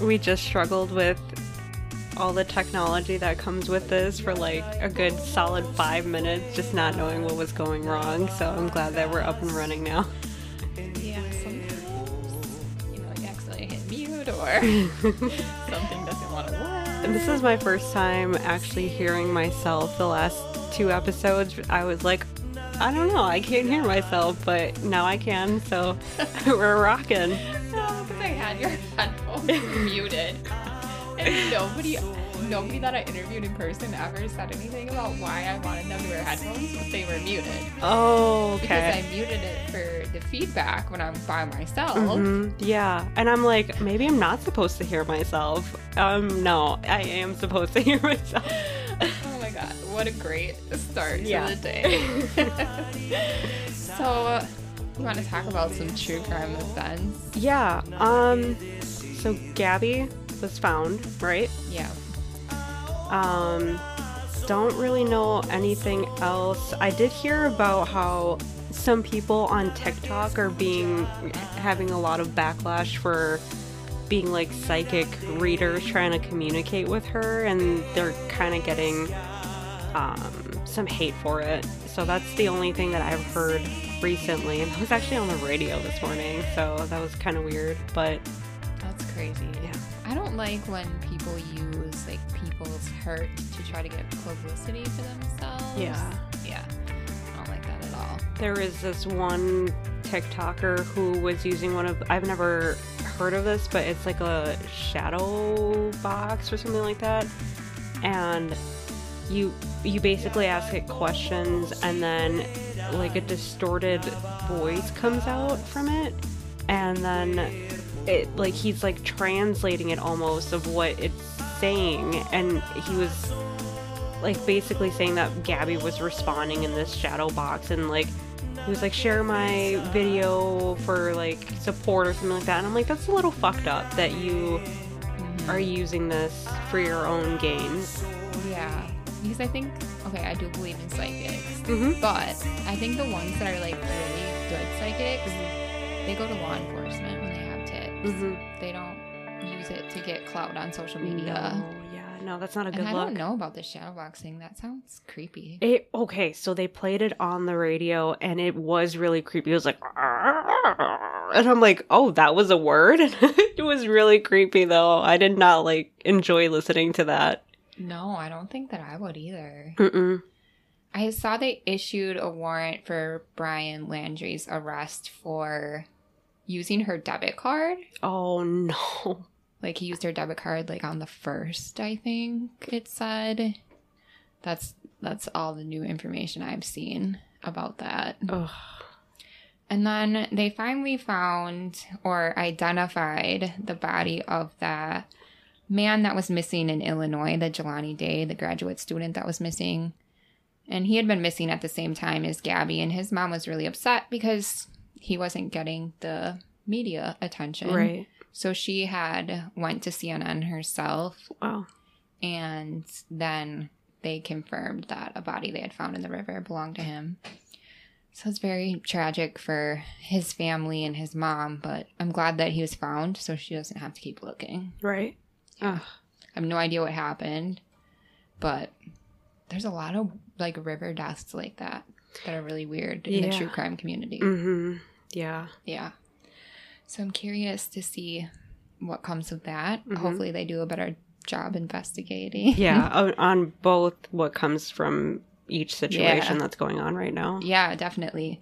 We just struggled with all the technology that comes with this for like a good solid five minutes, just not knowing what was going wrong. So I'm glad that we're up and running now. Yeah, sometimes you know you accidentally hit mute or something doesn't want to work. And this is my first time actually hearing myself the last two episodes. I was like, I don't know, I can't hear myself, but now I can, so we're rocking. Because I had your headphones muted, and nobody, nobody that I interviewed in person ever said anything about why I wanted them to wear headphones, but they were muted. Oh, okay. Because I muted it for the feedback when I'm by myself. Mhm, Yeah, and I'm like, maybe I'm not supposed to hear myself. Um, no, I am supposed to hear myself. Oh my god, what a great start Yeah. to the day. so, you want to talk about some true crime events? Yeah, um, so Gabby was found, right? Yeah. Um, don't really know anything else. I did hear about how some people on TikTok are being having a lot of backlash for being like psychic readers trying to communicate with her, and they're kind of getting um, some hate for it. So that's the only thing that I've heard recently, and I was actually on the radio this morning, so that was kind of weird. But That's crazy. Yeah. I don't like when people use like people's hurt to try to get publicity for themselves. yeah. Yeah. I don't like that at all. There is this one TikToker who was using one of I've never heard of this, but it's like a shadow box or something like that. And you you basically ask it questions and then like a distorted voice comes out from it and then it like he's like translating it almost of what it's saying and he was like basically saying that Gabby was responding in this shadow box and like he was like share my video for like support or something like that and I'm like that's a little fucked up that you are using this for your own gain. Yeah. Because I think, okay, I do believe in psychics, Mm-hmm. but I think the ones that are like really good psychics, they go to law enforcement when they have tips. Mm-hmm. They don't use it to get clout on social media. No, yeah, no, that's not a good and I look. don't know about the shadow boxing. That sounds creepy. It okay, so they played it on the radio and it was really creepy. It was like and I'm like, "Oh, that was a word?" it was really creepy though. I did not like enjoy listening to that. No, I don't think that I would either. Mm-mm. I saw they issued a warrant for Brian Laundrie's arrest for using her debit card. Oh no. Like he used her debit card like on the first, I think it said. That's that's all the new information I've seen about that. Ugh. And then they finally found or identified the body of that man that was missing in Illinois, the Jelani Day, the graduate student that was missing. And he had been missing at the same time as Gabby, and his mom was really upset because he wasn't getting the media attention. Right. So she had went to CNN herself, Wow. and then they confirmed that a body they had found in the river belonged to him. So it's very tragic for his family and his mom, but I'm glad that he was found so she doesn't have to keep looking. Right. Ugh. I have no idea what happened, but there's a lot of like river deaths like that that are really weird in the true crime community. Mm-hmm. Yeah. Yeah. So I'm curious to see what comes of that. Mhm. Hopefully they do a better job investigating. Yeah. on, on both what comes from each situation Yeah. that's going on right now. Yeah, definitely.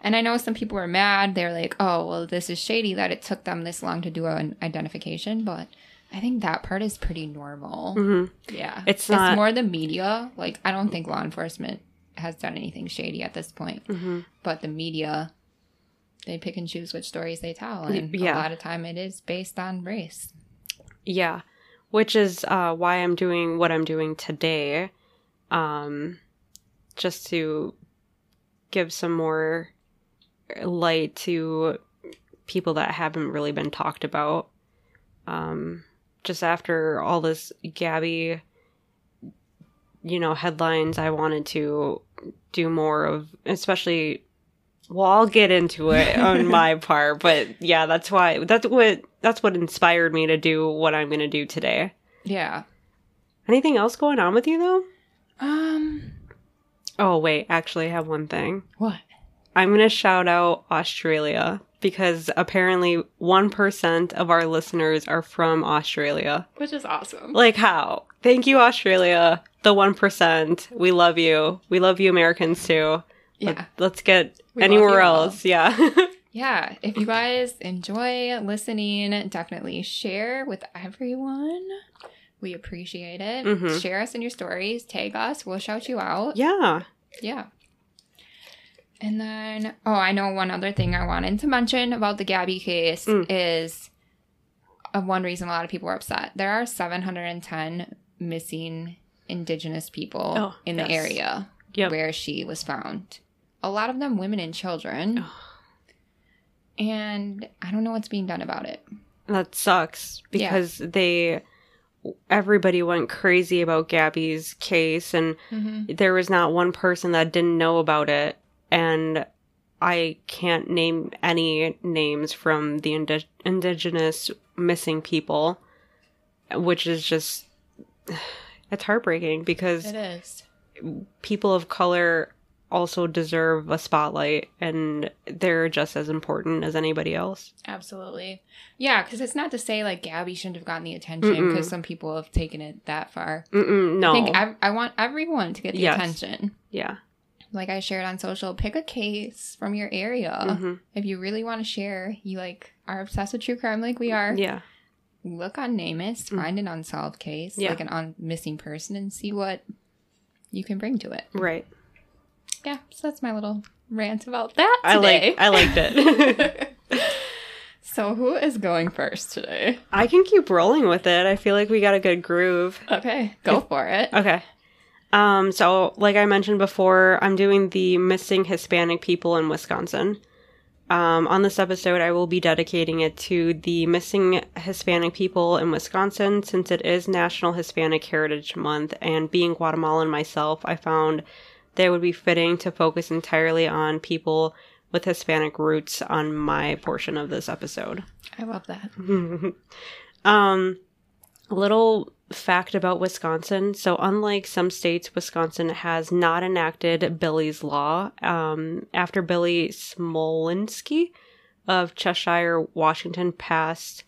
And I know some people were mad. They're like, oh, well, this is shady that it took them this long to do an identification. But I think that part is pretty normal. hmm Yeah. It's not- more the media. Like, I don't think law enforcement has done anything shady at this point. hmm But the media, they pick and choose which stories they tell. And yeah. a lot of time it is based on race. Yeah, which is uh, why I'm doing what I'm doing today, um, just to give some more light to people that haven't really been talked about. Um, just after all this Gabby, you know, headlines, I wanted to do more of, especially. Well, I'll get into it on my part, but yeah, that's why that's what that's what inspired me to do what I'm going to do today. Yeah. Anything else going on with you though? Um, Oh, wait, actually I have one thing. what? I'm going to shout out Australia because apparently 1% of our listeners are from Australia. Which is awesome. Like how? Thank you Australia, the 1%. We love you. We love you Americans too. Yeah. Let's get We anywhere you all. else. Yeah. Yeah, if you guys enjoy listening, definitely share with everyone. We appreciate it. Mhm. Share us in your stories, tag us, we'll shout you out. yeah. Yeah. And then, oh, I know one other thing I wanted to mention about the Gabby case Mm. is uh, one reason a lot of people were upset. There are 710 missing Indigenous people Oh, in the area Yep. where she was found. A lot of them women and children. And I don't know what's being done about it. That sucks Yeah. because they everybody went crazy about Gabby's case and there was not one person that didn't know about it and I can't name any names from the indi- indigenous missing people which is just it's heartbreaking because It is. people of color also deserve a spotlight and they're just as important as anybody else. Absolutely. Yeah, because it's not to say like Gabby shouldn't have gotten the attention because some people have taken it that far. Mm-mm, no. I think I, I want everyone to get the Yes. attention. yeah. Like I shared on social, pick a case from your area. Mhm. If you really want to share, you like are obsessed with true crime like we are. Yeah. Look on NamUs, Mm. find an unsolved case, Yeah. like an on missing person, and see what you can bring to it. Right. Yeah, so that's my little rant about that I today. like I liked it. so who is going first today? I can keep rolling with it. I feel like we got a good groove. Okay, go for it. Okay. Um so like I mentioned before, I'm doing the missing Hispanic people in Wisconsin. Um, on this episode, I will be dedicating it to the missing Hispanic people in Wisconsin since it is National Hispanic Heritage Month. And being Guatemalan myself, I found that it would be fitting to focus entirely on people with Hispanic roots on my portion of this episode. I love that. um, a little fact about Wisconsin. So, unlike some states, Wisconsin has not enacted Billy's Law. Um, after Billy Smolinski of Cheshire, Washington passed,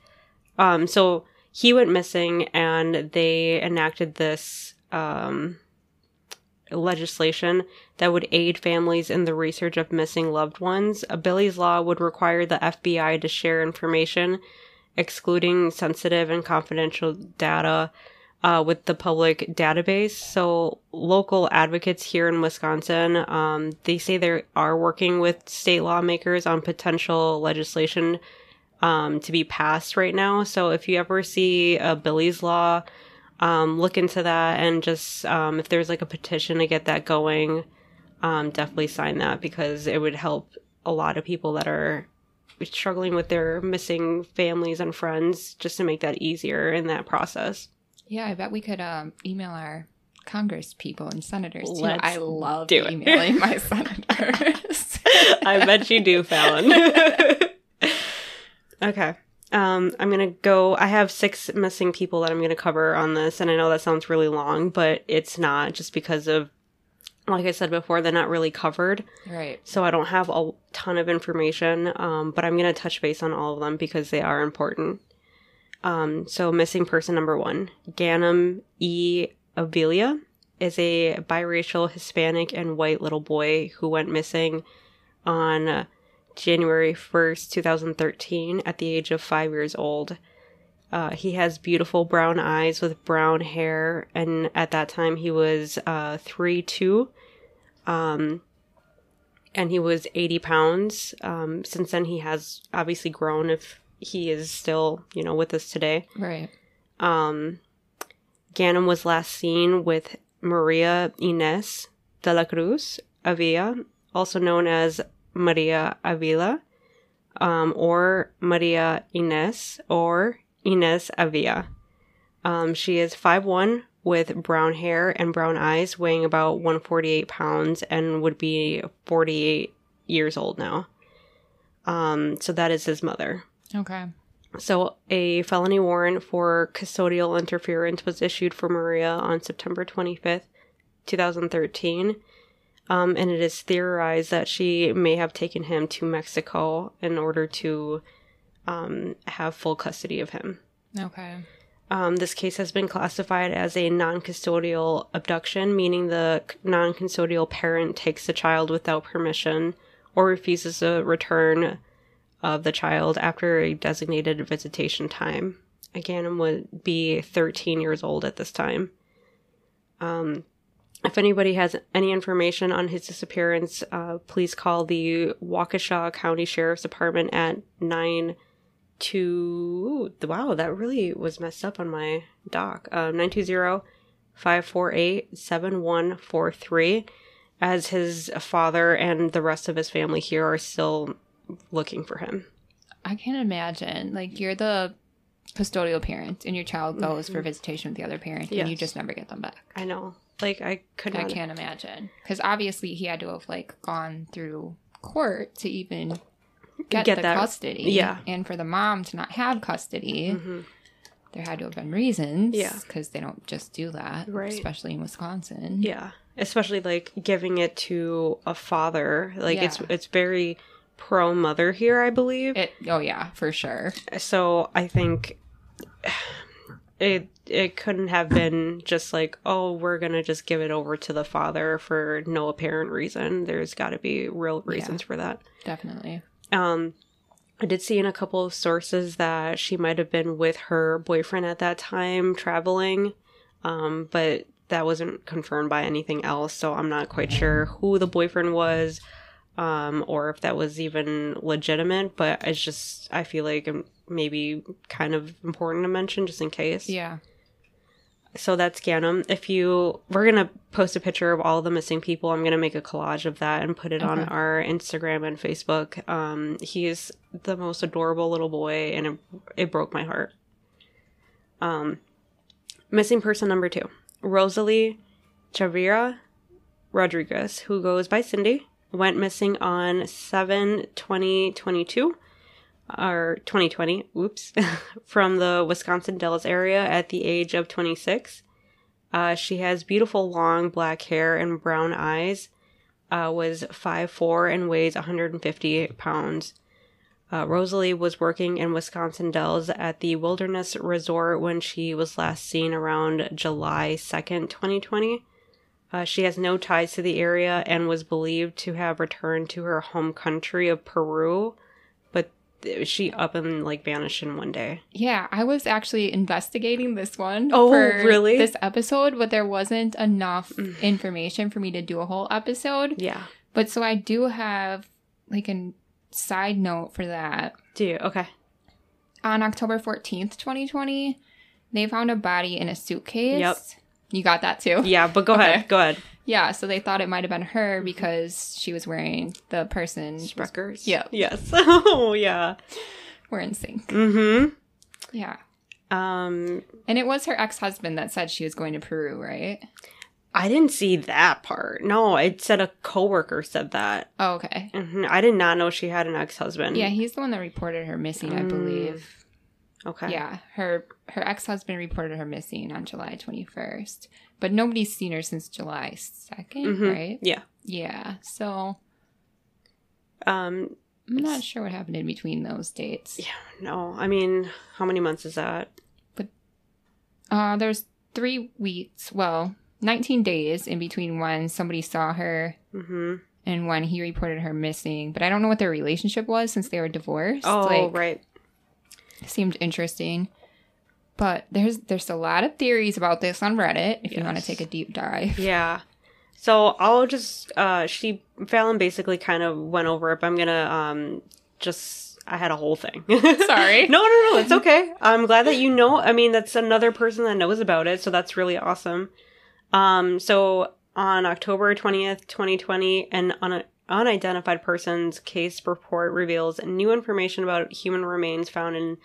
um, so he went missing and they enacted this, um, legislation that would aid families in the research of missing loved ones. A Billy's Law would require the FBI to share information excluding sensitive and confidential data uh, with the public database. So local advocates here in Wisconsin, um, they say they are working with state lawmakers on potential legislation um, to be passed right now. So if you ever see a Billy's Law, um, look into that and just um, if there's like a petition to get that going, um, definitely sign that because it would help a lot of people that are struggling with their missing families and friends just to make that easier in that process. Yeah, I bet we could um, email our Congress people and senators too. Let's I love do it. emailing my senators. I bet you do, Fallon. okay. Um, I'm gonna go. I have six missing people that I'm gonna cover on this, and I know that sounds really long, but it's not just because of, like I said before, they're not really covered. right. So I don't have a ton of information, um, but I'm gonna touch base on all of them because they are important. Um, so missing person number one, Ganem E. Avila. is a biracial Hispanic and white little boy who went missing on January 1st, 2013, at the age of five years old. Uh, he has beautiful brown eyes with brown hair, and at that time he was uh, 3 2. Um, and he was 80 pounds. Um, since then, he has obviously grown if he is still, you know, with us today. Right. Um, Ganem was last seen with Maria Ines de la Cruz Avila, also known as Maria Avila, um, or Maria Ines, or Ines Avila. Um, she is 5'1 with brown hair and brown eyes, weighing about 148 pounds, and would be 48 years old now. Um, so that is his mother. Okay. So, a felony warrant for custodial interference was issued for Maria on September 25th, 2013. Um, and it is theorized that she may have taken him to Mexico in order to um, have full custody of him. Okay. Um, this case has been classified as a non custodial abduction, meaning the non custodial parent takes the child without permission or refuses a return of the child after a designated visitation time. Again, would be 13 years old at this time. Um, if anybody has any information on his disappearance, uh, please call the Waukesha County Sheriff's Department at 9 two wow that really was messed up on my doc uh, 920-548-7143 as his father and the rest of his family here are still looking for him I can't imagine. Like you're the custodial parent, and your child goes for visitation with the other parent, and you Mm-hmm. Just never get them back. i know like i could Not. I can't imagine because obviously he had to have like gone through court to even get, Get the that- custody. yeah. and for the mom to not have custody, Mhm. there had to have been reasons. Yeah. because they don't just do that, Right. Especially in Wisconsin. yeah especially like giving it to a father like it's it's very pro mother here i believe It. Oh yeah, for sure. so I think it it couldn't have been just like oh we're gonna just give it over to the father for no apparent reason. There's got to be real reasons for that. Definitely. Um, I did see in a couple of sources that she might have been with her boyfriend at that time traveling, um, but that wasn't confirmed by anything else. So I'm not quite sure who the boyfriend was, um, or if that was even legitimate. But it's just I feel like maybe kind of important to mention just in case. Yeah. So that's Ganem. If you, we're gonna post a picture of all the missing people. I'm gonna make a collage of that and put it on our Instagram and Facebook. Um, he is the most adorable little boy, and it, it broke my heart. Um, missing person number two, Rosalie Chavira Rodriguez, who goes by Cindy, went missing on 7 2022 or 2020, oops, from the Wisconsin Dells area at the age of 26. Uh, she has beautiful long black hair and brown eyes. Uh, was 5'4 and weighs 150 pounds. Uh, Rosalie was working in Wisconsin Dells at the Wilderness Resort when she was last seen around July 2nd, 2020. Uh, she has no ties to the area and was believed to have returned to her home country of Peru, but th- she up and like vanished in one day. Yeah, I was actually investigating this one. Oh, for really? This episode, but there wasn't enough Mm. information for me to do a whole episode. Yeah. But so I do have like a side note for that. Do you? Okay. On October 14th, 2020, they found a body in a suitcase. Yep. You got that too? Yeah, but go Okay. ahead. Go ahead. Yeah, so they thought it might have been her Mm-hmm. because she was wearing the person Sprecher's. Yeah. Yes. oh yeah. We're in sync. Mm-hmm. Yeah. Um, And it was her ex husband that said she was going to Peru, right? I didn't see that part. No, it said a coworker said that. Oh, okay. hmm I did not know she had an ex-husband. Yeah, he's the one that reported her missing, I Mm. believe. Okay. Yeah, her her ex husband reported her missing on July twenty first, but nobody's seen her since July 2nd Mhm. right? Yeah. Yeah, so Um. I'm not sure what happened in between those dates. Yeah. No. I mean, how many months is that? But uh, there's three weeks. Well, 19 days in between when somebody saw her Mm-hmm. and when he reported her missing. But I don't know what their relationship was since they were divorced. Oh, like, right. Seemed interesting. But there's there's a lot of theories about this on Reddit if you want to take a deep dive. Yeah. So I'll just uh she Fallon basically kind of went over it, but I'm gonna um just I had a whole thing. Sorry. no, no, no, it's okay. I'm glad that you know. I mean, that's another person that knows about it, so that's really awesome. Um, so on October 20th, 2020, an un- unidentified person's case report reveals new information about human remains found in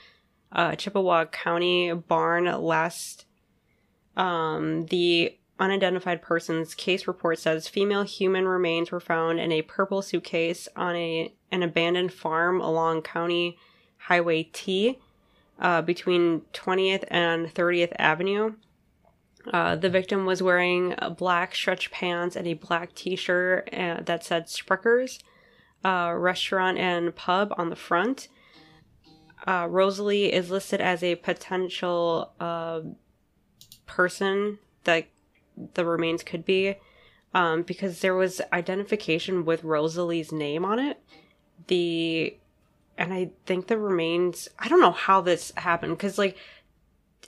uh, Chippewa County barn last. Um, the unidentified person's case report says female human remains were found in a purple suitcase on a an abandoned farm along County Highway T uh, between 20th and 30th Avenue. Uh, the victim was wearing black stretch pants and a black t-shirt uh, that said Sprecher's uh, restaurant and pub on the front. Uh, Rosalie is listed as a potential uh, person that the remains could be um, because there was identification with Rosalie's name on it. The and I think the remains. I don't know how this happened because like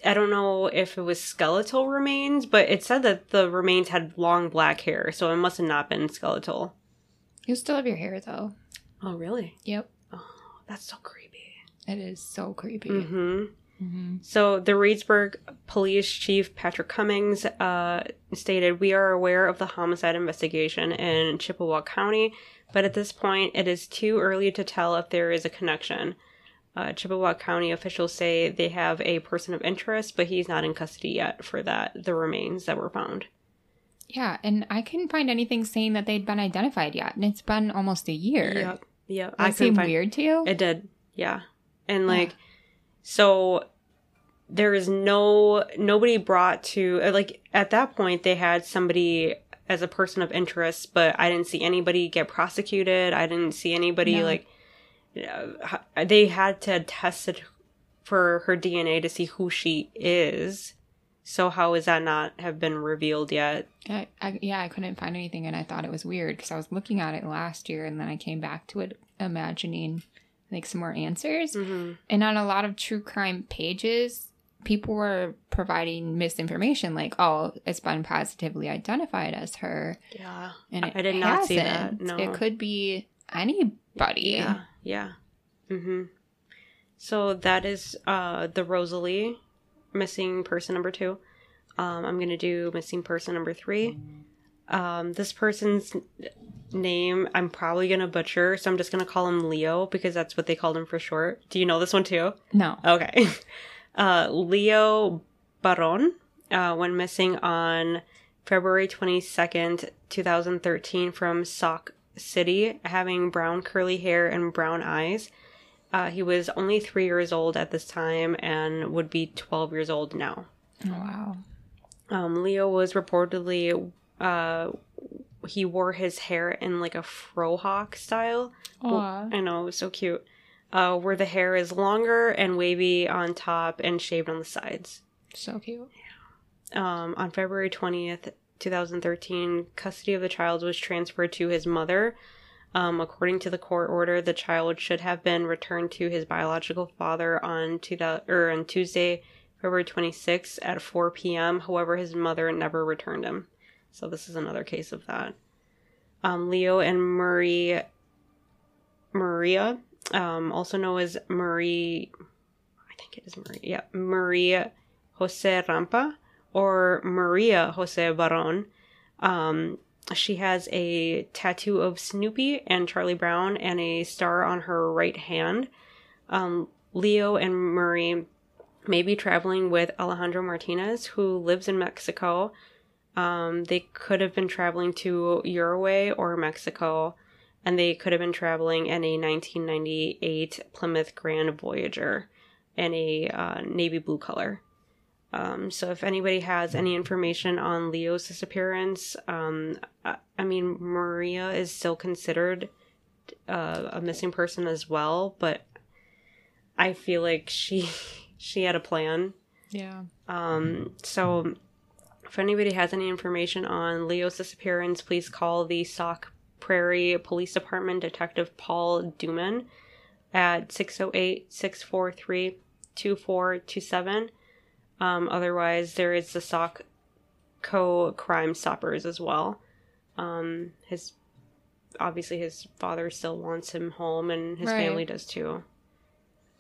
I don't know if it was skeletal remains, but it said that the remains had long black hair, so it must have not been skeletal. You still have your hair though. Oh, really? Yep. Oh, That's so creepy. It is so creepy. hmm hmm So the Reedsburg Police Chief Patrick Cummings uh, stated, "We are aware of the homicide investigation in Chippewa County, but at this point, it is too early to tell if there is a connection." Uh, Chippewa County officials say they have a person of interest, but he's not in custody yet for that the remains that were found. Yeah, and I couldn't find anything saying that they'd been identified yet, and it's been almost a year. Yep. Yep. That couldn't seemed find- weird to you? It did. Yeah. And like Yeah. so there is no nobody brought to uh, like at that point they had somebody as a person of interest, but I didn't see anybody get prosecuted. I didn't see anybody No. like they had to test it for her DNA to see who she is. So how is that not have been revealed yet? I, I, yeah, I couldn't find anything, and I thought it was weird because I was looking at it last year, and then I came back to it imagining like some more answers. Mm-hmm. And on a lot of true crime pages, people were providing misinformation, like, "Oh, it's been positively identified as her," Yeah. and it I did not see that, no. it could be anybody. Yeah, yeah. Mm-hmm. So that is uh the Rosalie missing person number two. Um, I'm gonna do missing person number three. Um, this person's name I'm probably gonna butcher, so I'm just gonna call him Leo because that's what they called him for short. Do you know this one too? No. Okay. Uh, Leo Baron uh, went missing on February 22nd, 2013, from Sauk City, having brown curly hair and brown eyes. Uh, he was only three years old at this time and would be 12 years old now. Oh, wow. Um, Leo was reportedly, uh, he wore his hair in like a frohawk style. Aw. I know, it was so cute. Uh, where the hair is longer and wavy on top and shaved on the sides. So cute. Um, on February 20th, 2013, custody of the child was transferred to his mother. Um, according to the court order, the child should have been returned to his biological father on, 2000, or on Tuesday, February 26th at 4 p.m. However, his mother never returned him. So this is another case of that. Um, Leo and Marie, Maria, um, also known as Marie, I think it is Marie, yeah, Maria Jose Rampa or Maria Jose Baron. Um, she has a tattoo of Snoopy and Charlie Brown and a star on her right hand. Um, Leo and Marie may be traveling with Alejandro Martinez, who lives in Mexico. Um, they could have been traveling to Uruguay or Mexico, and they could have been traveling in a 1998 Plymouth Grand Voyager in a uh, navy blue color. Um, so if anybody has any information on Leo's disappearance, um, I, I mean, Maria is still considered uh, a missing person as well, but I feel like she she had a plan. Yeah. Um, so If anybody has any information on Leo's disappearance, please call the Sauk Prairie Police Department Detective Paul Duman at 608 643 2427. Um, otherwise, there is the Sauk Co Crime Stoppers as well. Um, his obviously his father still wants him home, and his Right. family does too.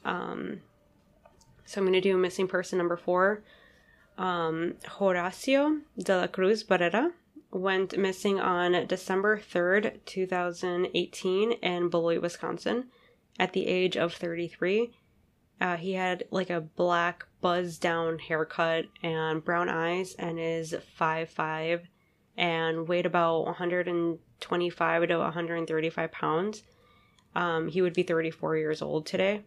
Um, so I'm going to do missing person number four. Um, Horacio de la Cruz Barrera went missing on December 3rd, 2018, in Beloit, Wisconsin, at the age of 33. Uh, he had like a black buzz down haircut and brown eyes and is 5'5 and weighed about 125 to 135 pounds. Um, he would be 34 years old today.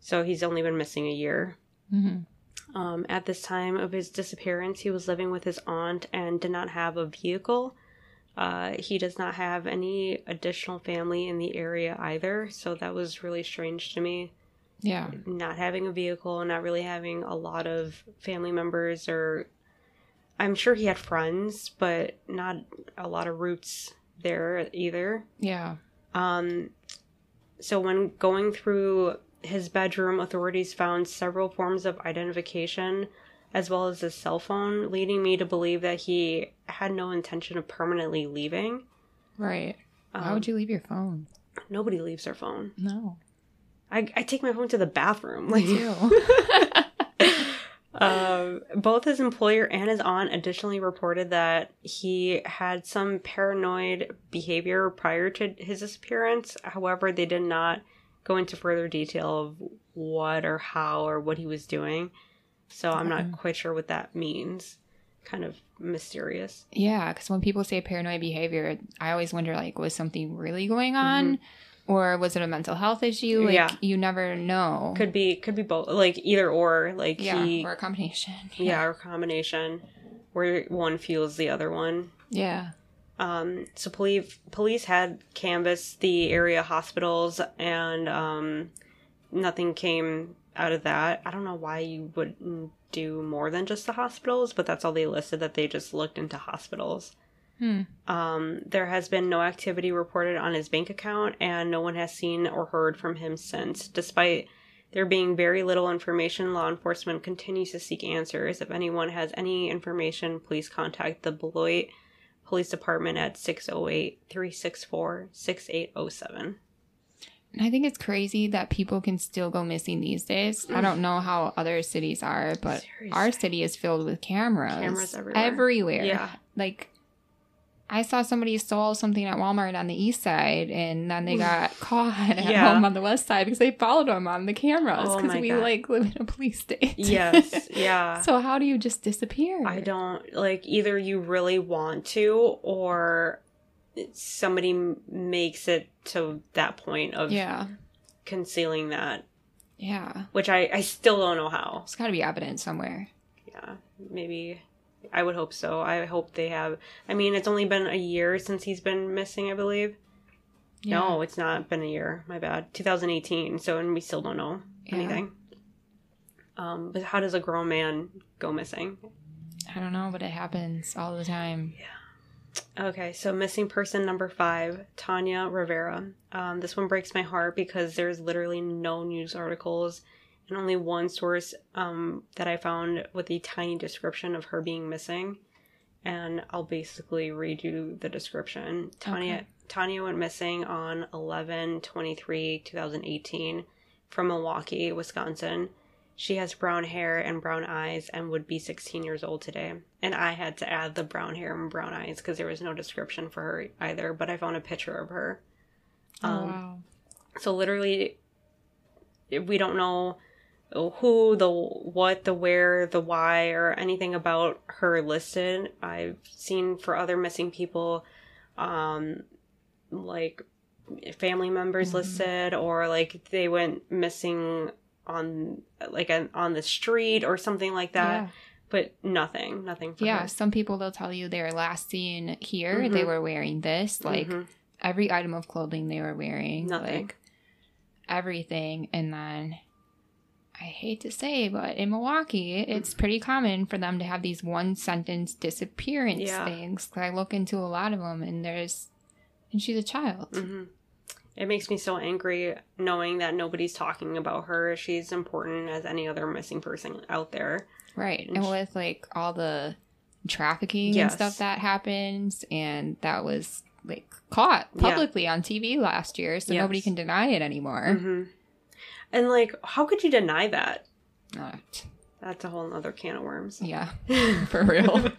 So he's only been missing a year. hmm Um, at this time of his disappearance, he was living with his aunt and did not have a vehicle. Uh, he does not have any additional family in the area either, so that was really strange to me. Yeah. Not having a vehicle, not really having a lot of family members, or I'm sure he had friends, but not a lot of roots there either. Yeah. Um, so, when going through his bedroom, authorities found several forms of identification as well as his cell phone, leading me to believe that he had no intention of permanently leaving. Right. Why Um, would you leave your phone? Nobody leaves their phone. No. I, I take my phone to the bathroom. Like. Um, both his employer and his aunt additionally reported that he had some paranoid behavior prior to his disappearance. However, they did not go into further detail of what or how or what he was doing. So I'm not quite sure what that means. Kind of mysterious. Yeah, because when people say paranoid behavior, I always wonder like, was something really going on, or was it a mental health issue? Like, Yeah. you never know. Could be could be both like either or like yeah, he or a combination. yeah, or combination where one fuels the other one. Yeah. Um, so police police had canvassed the area hospitals, and um, nothing came out of that. I don't know why you wouldn't do more than just the hospitals, but that's all they listed. That they just looked into hospitals. Hmm. Um, there has been no activity reported on his bank account, and no one has seen or heard from him since. Despite there being very little information, law enforcement continues to seek answers. If anyone has any information, please contact the Beloit Police Department at 608 364 6807. And I think it's crazy that people can still go missing these days. I don't know how other cities are, but Seriously. our city is filled with cameras. Cameras everywhere. Everywhere. Yeah. Like, I saw somebody stole something at Walmart on the east side, and then they got caught at Yeah. home on the west side because they followed them on the cameras Oh because my we God. like live in a police state. Yes, yeah. so how do you just disappear? I don't like either you really want to or somebody makes it to that point of Yeah. concealing that, Yeah. which I, I still don't know how. It's got to be evidence somewhere. Yeah, maybe I would hope so. I hope they have. I mean, it's only been a year since he's been missing, I believe. Yeah. No, it's not been a year. My bad. 2018. So, and we still don't know Yeah. anything. Um, but how does a grown man go missing? I don't know, but it happens all the time. Yeah. Okay, so missing person number five, Tanya Rivera. Um, this one breaks my heart because there's literally no news articles and only one source um, that I found with a tiny description of her being missing. And I'll basically read you the description. Tanya Okay. Tanya went missing on 11 23 2018 from Milwaukee, Wisconsin. She has brown hair and brown eyes and would be 16 years old today. And I had to add the brown hair and brown eyes because there was no description for her either, but I found a picture of her. Oh, Um, wow. So literally, we don't know who, the what, the where, the why, or anything about her listed. I've seen for other missing people, um, like family members Mhm. listed, or like they went missing on like an, on the street or something like that. yeah. But nothing, nothing. For Yeah, her. some people they'll tell you they were last seen here. They Mhm. were wearing this, like Mhm. every item of clothing they were wearing, Nothing. like everything, and then I hate to say, but in Milwaukee, it's pretty common for them to have these one sentence disappearance Yeah. things. 'Cause I look into a lot of them, and there's, and she's a child. hmm It makes me so angry knowing that nobody's talking about her. She's important as any other missing person out there. Right. And And sh- with like all the trafficking Yes. and stuff that happens, and that was like caught Yeah. publicly on TV last year, so nobody can deny it anymore. hmm And like, how could you deny that? Uh, That's a whole other can of worms. yeah, for real.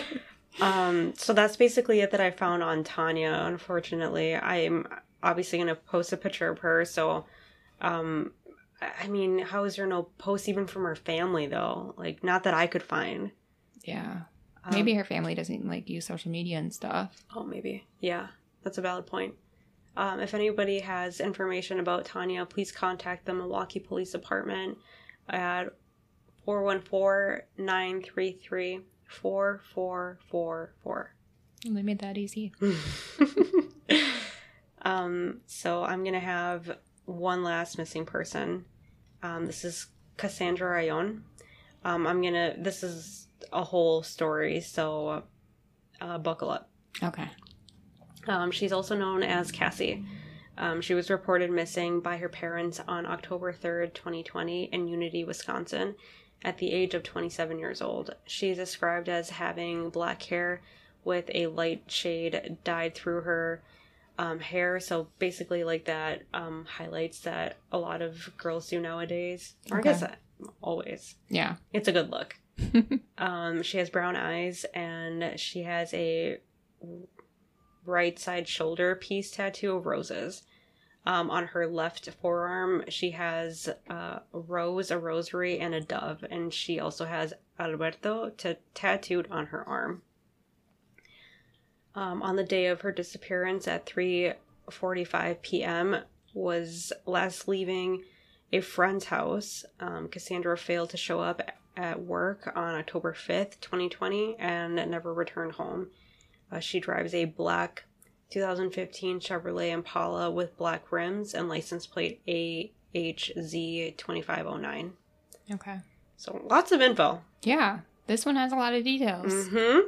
um, so that's basically it that I found on Tanya. Unfortunately, I'm obviously going to post a picture of her. So, um, I mean, how is there no post even from her family though? Like, not that I could find. yeah. Um, Maybe her family doesn't like use social media and stuff. Oh, maybe. Yeah, that's a valid point. Um, if anybody has information about Tanya, please contact the Milwaukee Police Department at 414 933 4444. They made that easy. um, so I'm gonna have one last missing person. Um, this is Cassandra Rayon. Um, I'm gonna. This is a whole story, so uh, buckle up. Okay. Um, she's also known as Cassie. Um, she was reported missing by her parents on October 3rd, 2020, in Unity, Wisconsin, at the age of 27 years old. She's described as having black hair with a light shade dyed through her um, hair. So basically, like that um, highlights that a lot of girls do nowadays. Or Okay. I guess always. Yeah. It's a good look. um, she has brown eyes and she has a right side shoulder piece tattoo of roses. Um, on her left forearm, she has uh, a rose, a rosary, and a dove, and she also has Alberto t- tattooed on her arm. Um, on the day of her disappearance at 3:45 p.m., was last leaving a friend's house. Um, Cassandra failed to show up at work on October 5th, 2020, and never returned home. Uh, she drives a black 2015 Chevrolet Impala with black rims and license plate AHZ2509. Okay. So lots of info. Yeah. This one has a lot of details. hmm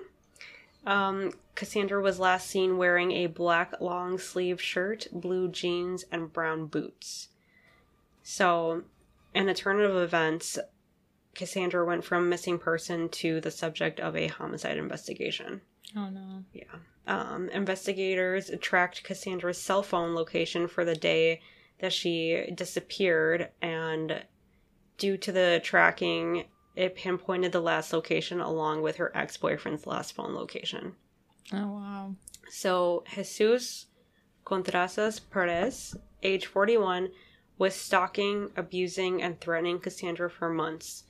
Um, Cassandra was last seen wearing a black long sleeve shirt, blue jeans, and brown boots. So, in a turn of events, Cassandra went from missing person to the subject of a homicide investigation. Oh no. Yeah. Um, investigators tracked Cassandra's cell phone location for the day that she disappeared, and due to the tracking, it pinpointed the last location along with her ex boyfriend's last phone location. Oh wow. So, Jesus Contreras Perez, age 41, was stalking, abusing, and threatening Cassandra for months.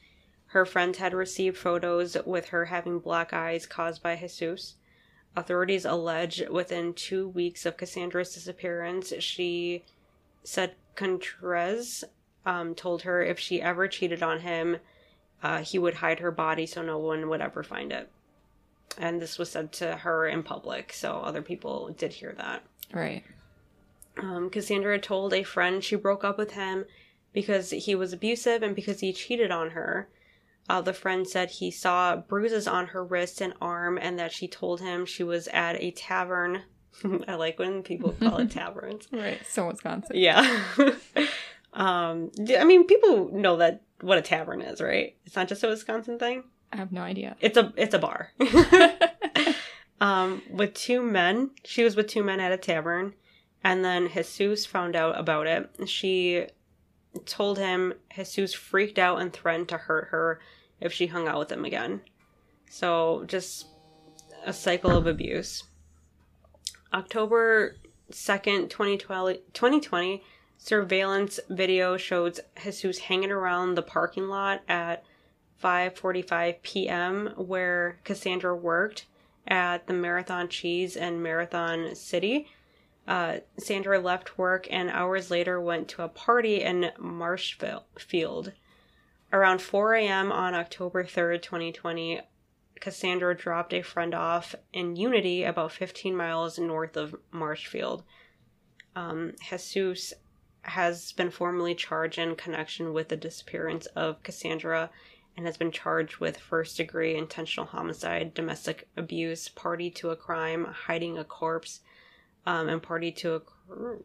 Her friends had received photos with her having black eyes caused by Jesus. Authorities allege within two weeks of Cassandra's disappearance, she said Contreras um, told her if she ever cheated on him, uh, he would hide her body so no one would ever find it. And this was said to her in public, so other people did hear that. Right. Um, Cassandra told a friend she broke up with him because he was abusive and because he cheated on her. Uh, the friend said he saw bruises on her wrist and arm and that she told him she was at a tavern. I like when people call it taverns. Right. So Wisconsin. Yeah. um, I mean, people know that what a tavern is, right? It's not just a Wisconsin thing. I have no idea. It's a it's a bar. um, with two men. She was with two men at a tavern, and then Jesus found out about it. She told him Jesus freaked out and threatened to hurt her if she hung out with him again. So just a cycle of abuse. October 2nd, 2020, 2020 surveillance video shows Jesus hanging around the parking lot at 5:45 p.m. where Cassandra worked at the Marathon Cheese in Marathon City. Uh, Sandra left work and hours later went to a party in Marshfield. Around 4 a.m. on October 3rd, 2020, Cassandra dropped a friend off in Unity about 15 miles north of Marshfield. Um, Jesus has been formally charged in connection with the disappearance of Cassandra and has been charged with first degree intentional homicide, domestic abuse, party to a crime, hiding a corpse, um, and party to a.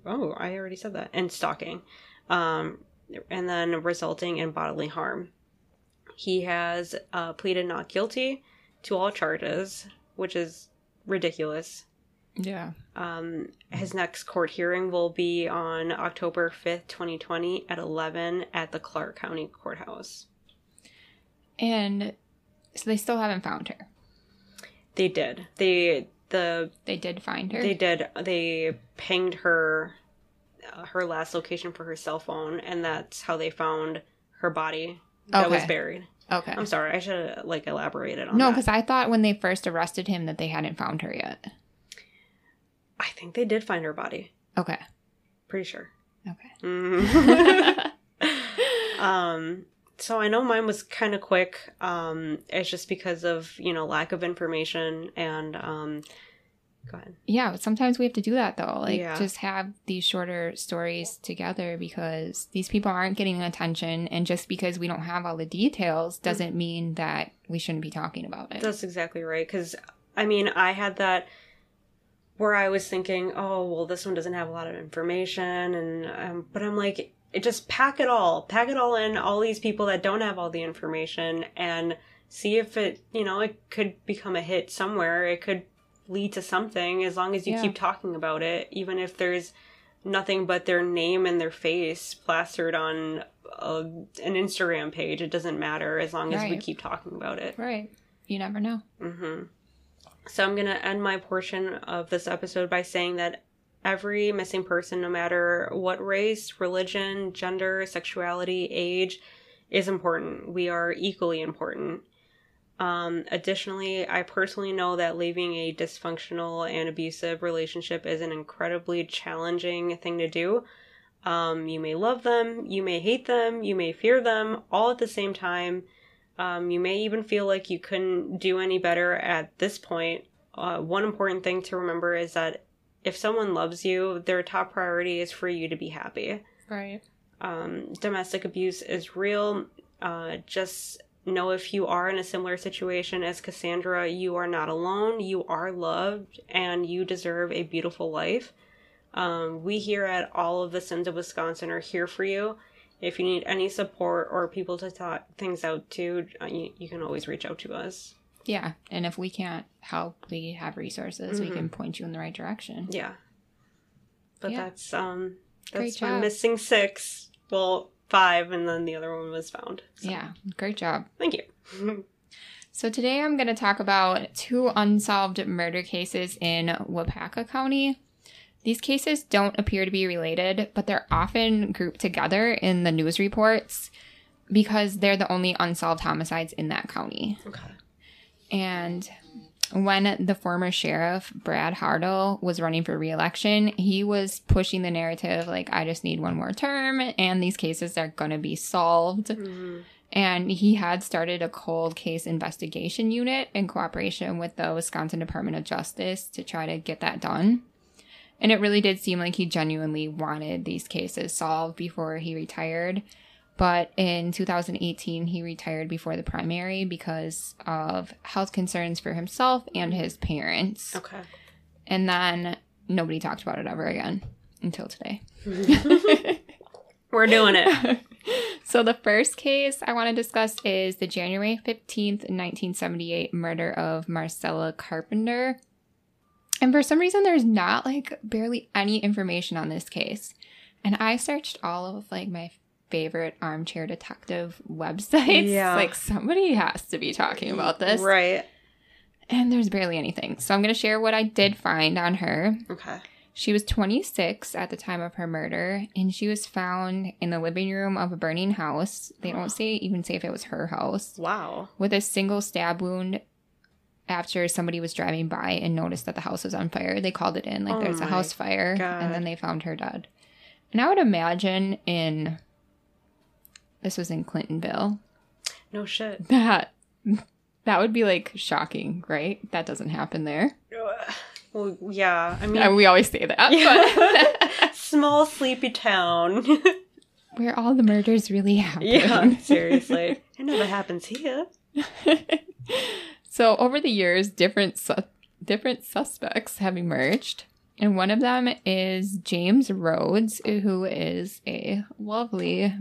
Oh, I already said that. And stalking. Um, and then resulting in bodily harm. He has uh, pleaded not guilty to all charges, which is ridiculous. Yeah. Um, his next court hearing will be on October 5th, 2020 at 11 at the Clark County Courthouse. And so they still haven't found her. They did. They the They did find her. they did they pinged her her last location for her cell phone and that's how they found her body that was buried. okay. I'm sorry, I should have like elaborated on No, because I thought when they first arrested him that they hadn't found her yet. I think they did find her body. Okay. Pretty sure. Okay. Mhm. um so i know mine was kind of quick um it's just because of you know lack of information and um go ahead yeah, sometimes we have to do that though. Like Yeah. just have these shorter stories together because these people aren't getting attention and just because we don't have all the details doesn't mean that we shouldn't be talking about it. that's exactly right because i mean i had that where i was thinking oh well this one doesn't have a lot of information and um, but i'm like it just pack it all pack it all in all these people that don't have all the information and see if it you know it could become a hit somewhere it could lead to something as long as you Yeah. keep talking about it even if there's nothing but their name and their face plastered on a, an instagram page it doesn't matter as long as we keep talking about it right. You never know. hmm So I'm going to end my portion of this episode by saying that every missing person, no matter what race, religion, gender, sexuality, age, is important. We are equally important. Um, additionally, I personally know that leaving a dysfunctional and abusive relationship is an incredibly challenging thing to do. Um, you may love them, you may hate them, you may fear them, all at the same time. Um, you may even feel like you couldn't do any better at this point. Uh, one important thing to remember is that if someone loves you, their top priority is for you to be happy. Right. Um, domestic abuse is real. Uh, just know if you are in a similar situation as Cassandra, you are not alone. You are loved and you deserve a beautiful life. Um, we here at All of the Sins of Wisconsin are here for you. If you need any support or people to talk things out to, uh, you, you can always reach out to us. Yeah. And if we can't help, we have resources. We Mhm. can point you in the right direction. Yeah. But Yeah. that's um Great that's my job. missing six. Well, five and then the other one was found. So, Yeah. Great job. Thank you. So today I'm going to talk about two unsolved murder cases in Waupaca County. These cases don't appear to be related, but they're often grouped together in the news reports because they're the only unsolved homicides in that county. okay. And when the former sheriff, Brad Hardel, was running for reelection, he was pushing the narrative like, I just need one more term and these cases are going to be solved. Mhm. And he had started a cold case investigation unit in cooperation with the Wisconsin Department of Justice to try to get that done. And it really did seem like he genuinely wanted these cases solved before he retired. But in 2018, he retired before the primary because of health concerns for himself and his parents. Okay. And then nobody talked about it ever again until today. We're doing it. so the first case I want to discuss is the January 15th, 1978 murder of Marcella Carpenter. And for some reason there's not like barely any information on this case. And I searched all of like my favorite armchair detective websites. Yeah. Like somebody has to be talking about this. Right. And there's barely anything. So I'm going to share what I did find on her. Okay. She was 26 at the time of her murder, and she was found in the living room of a burning house. They don't say even say if it was her house, Wow. with a single stab wound. After somebody was driving by and noticed that the house was on fire, they called it in like Oh there's a oh house fire, God. and then they found her dead. And I would imagine in this was in Clintonville No shit. that that would be like shocking, right? That doesn't happen there. Well, yeah. I mean, Uh, we always say that, yeah. small sleepy town. Where all the murders really happen. yeah, seriously. I know never happens here. so over the years, different su- different suspects have emerged, and one of them is James Rhodes, who is a lovely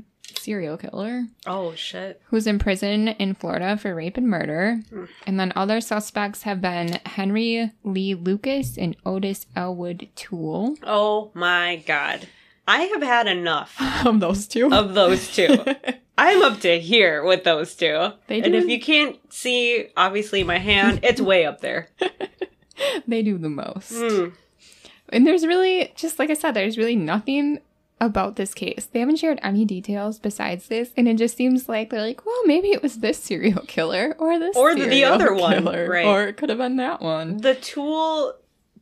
serial killer Oh shit. who's in prison in Florida for rape and murder. Hmm. And then other suspects have been Henry Lee Lucas and Otis Elwood Toole. Oh my god. I have had enough Of those two. of those two. I'm up to here with those two. They and if you can't see, obviously, my hand, it's way up there. they do the most. Mm. And there's really, just like I said, there's really nothing about this case. They haven't shared any details besides this, and it just seems like they're like, well, maybe it was this serial killer or this Or the other one, right. Or it could have been that one. The Toole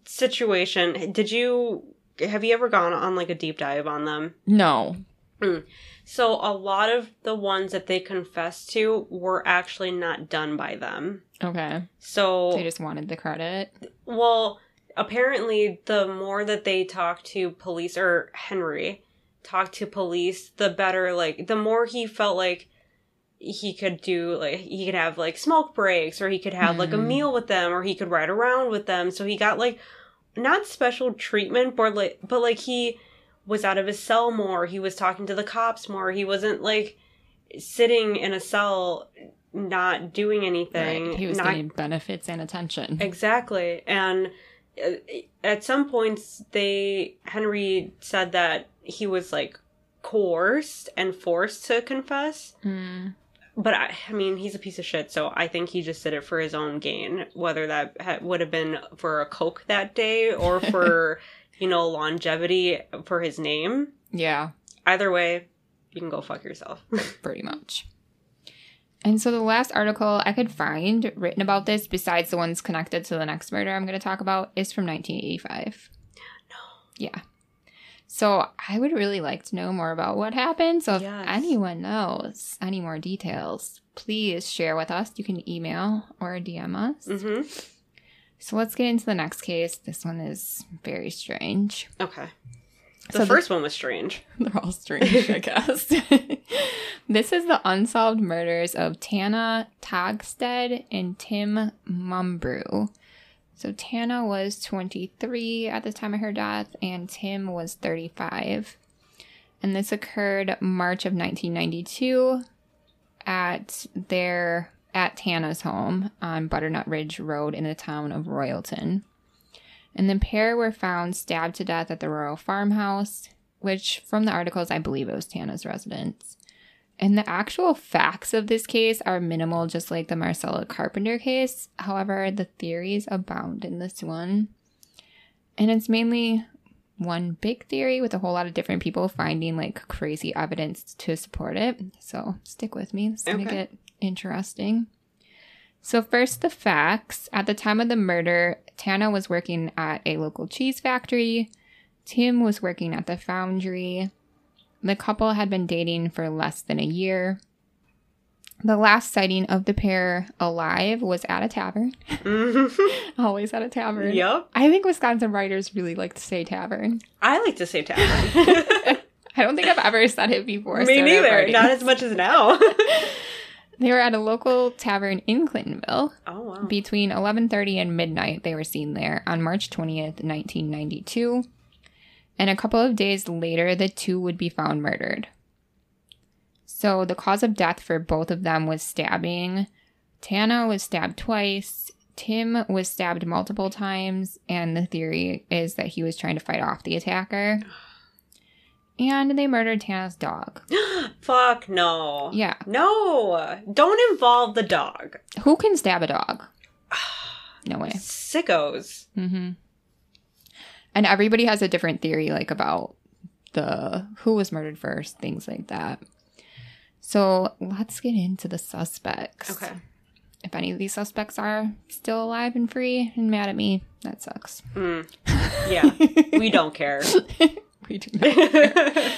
situation, did you, have you ever gone on like a deep dive on them? No. Hmm. So a lot of the ones that they confessed to were actually not done by them. Okay. So They just wanted the credit. Well, apparently, the more that they talk to police, or Henry talked to police, the better, like, the more he felt like he could do, like, he could have, like, smoke breaks, or he could have, like, a Hmm. meal with them, or he could ride around with them. So he got, like, not special treatment, but, like, but, like, he was out of his cell more. He was talking to the cops more. He wasn't, like, sitting in a cell not doing anything. Right. He was not getting benefits and attention. Exactly. And at some points, they, Henry said that he was like coerced and forced to confess. Mm. But I, I mean, he's a piece of shit, so I think he just did it for his own gain, whether that ha- would have been for a Coke that day or for, you know, longevity for his name. Yeah. Either way, you can go fuck yourself. pretty much. And so the last article I could find written about this, besides the ones connected to the next murder I'm going to talk about, is from 1985. No. Yeah. So I would really like to know more about what happened. So if Yes. anyone knows any more details, please share with us. You can email or DM us. hmm So let's get into the next case. This one is very strange. Okay. The So the- first one was strange. They're all strange, I guess. this is the unsolved murders of Tana Tagstead and Tim Mumbrew. So Tana was 23 at the time of her death, and Tim was 35. And this occurred March of 1992 at their at Tana's home on Butternut Ridge Road in the town of Royalton. And the pair were found stabbed to death at the Royal Farmhouse, which from the articles I believe it was Tana's residence. And the actual facts of this case are minimal, just like the Marcella Carpenter case. However, the theories abound in this one. And it's mainly one big theory with a whole lot of different people finding like crazy evidence to support it. So stick with me. It's going to Okay. get interesting. So, first, the facts. At the time of the murder, Tana was working at a local cheese factory. Tim was working at the foundry. The couple had been dating for less than a year. The last sighting of the pair alive was at a tavern. Mm-hmm. Always at a tavern. Yep. I think Wisconsin writers really like to say tavern. I like to say tavern. I don't think I've ever said it before. Me neither. Not as much as now. They were at a local tavern in Clintonville. oh wow. Between 11:30 and midnight, they were seen there on March 20th, 1992. And a couple of days later, the two would be found murdered. So the cause of death for both of them was stabbing. Tana was stabbed twice. Tim was stabbed multiple times, and the theory is that he was trying to fight off the attacker. And they murdered Tana's dog. Fuck no. Yeah. No. Don't involve the dog. Who can stab a dog? No way. Sickos. Mm-hmm. And everybody has a different theory, like about the who was murdered first, things like that. So let's get into the suspects. Okay. If any of these suspects are still alive and free and mad at me, that sucks. Mm. Yeah. we don't care. we do not.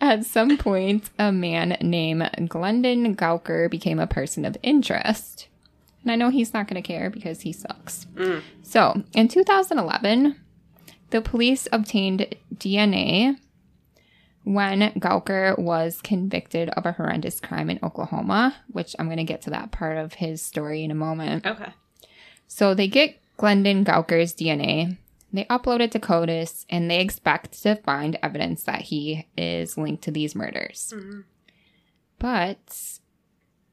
At some point, a man named Glendon Gawker became a person of interest. And I know he's not going to care because he sucks. Mm. So, in 2011, The police obtained DNA when Gawker was convicted of a horrendous crime in Oklahoma, which I'm going to get to that part of his story in a moment. Okay. So they get Glendon Gawker's DNA, they upload it to CODIS, and they expect to find evidence that he is linked to these murders. Mhm. But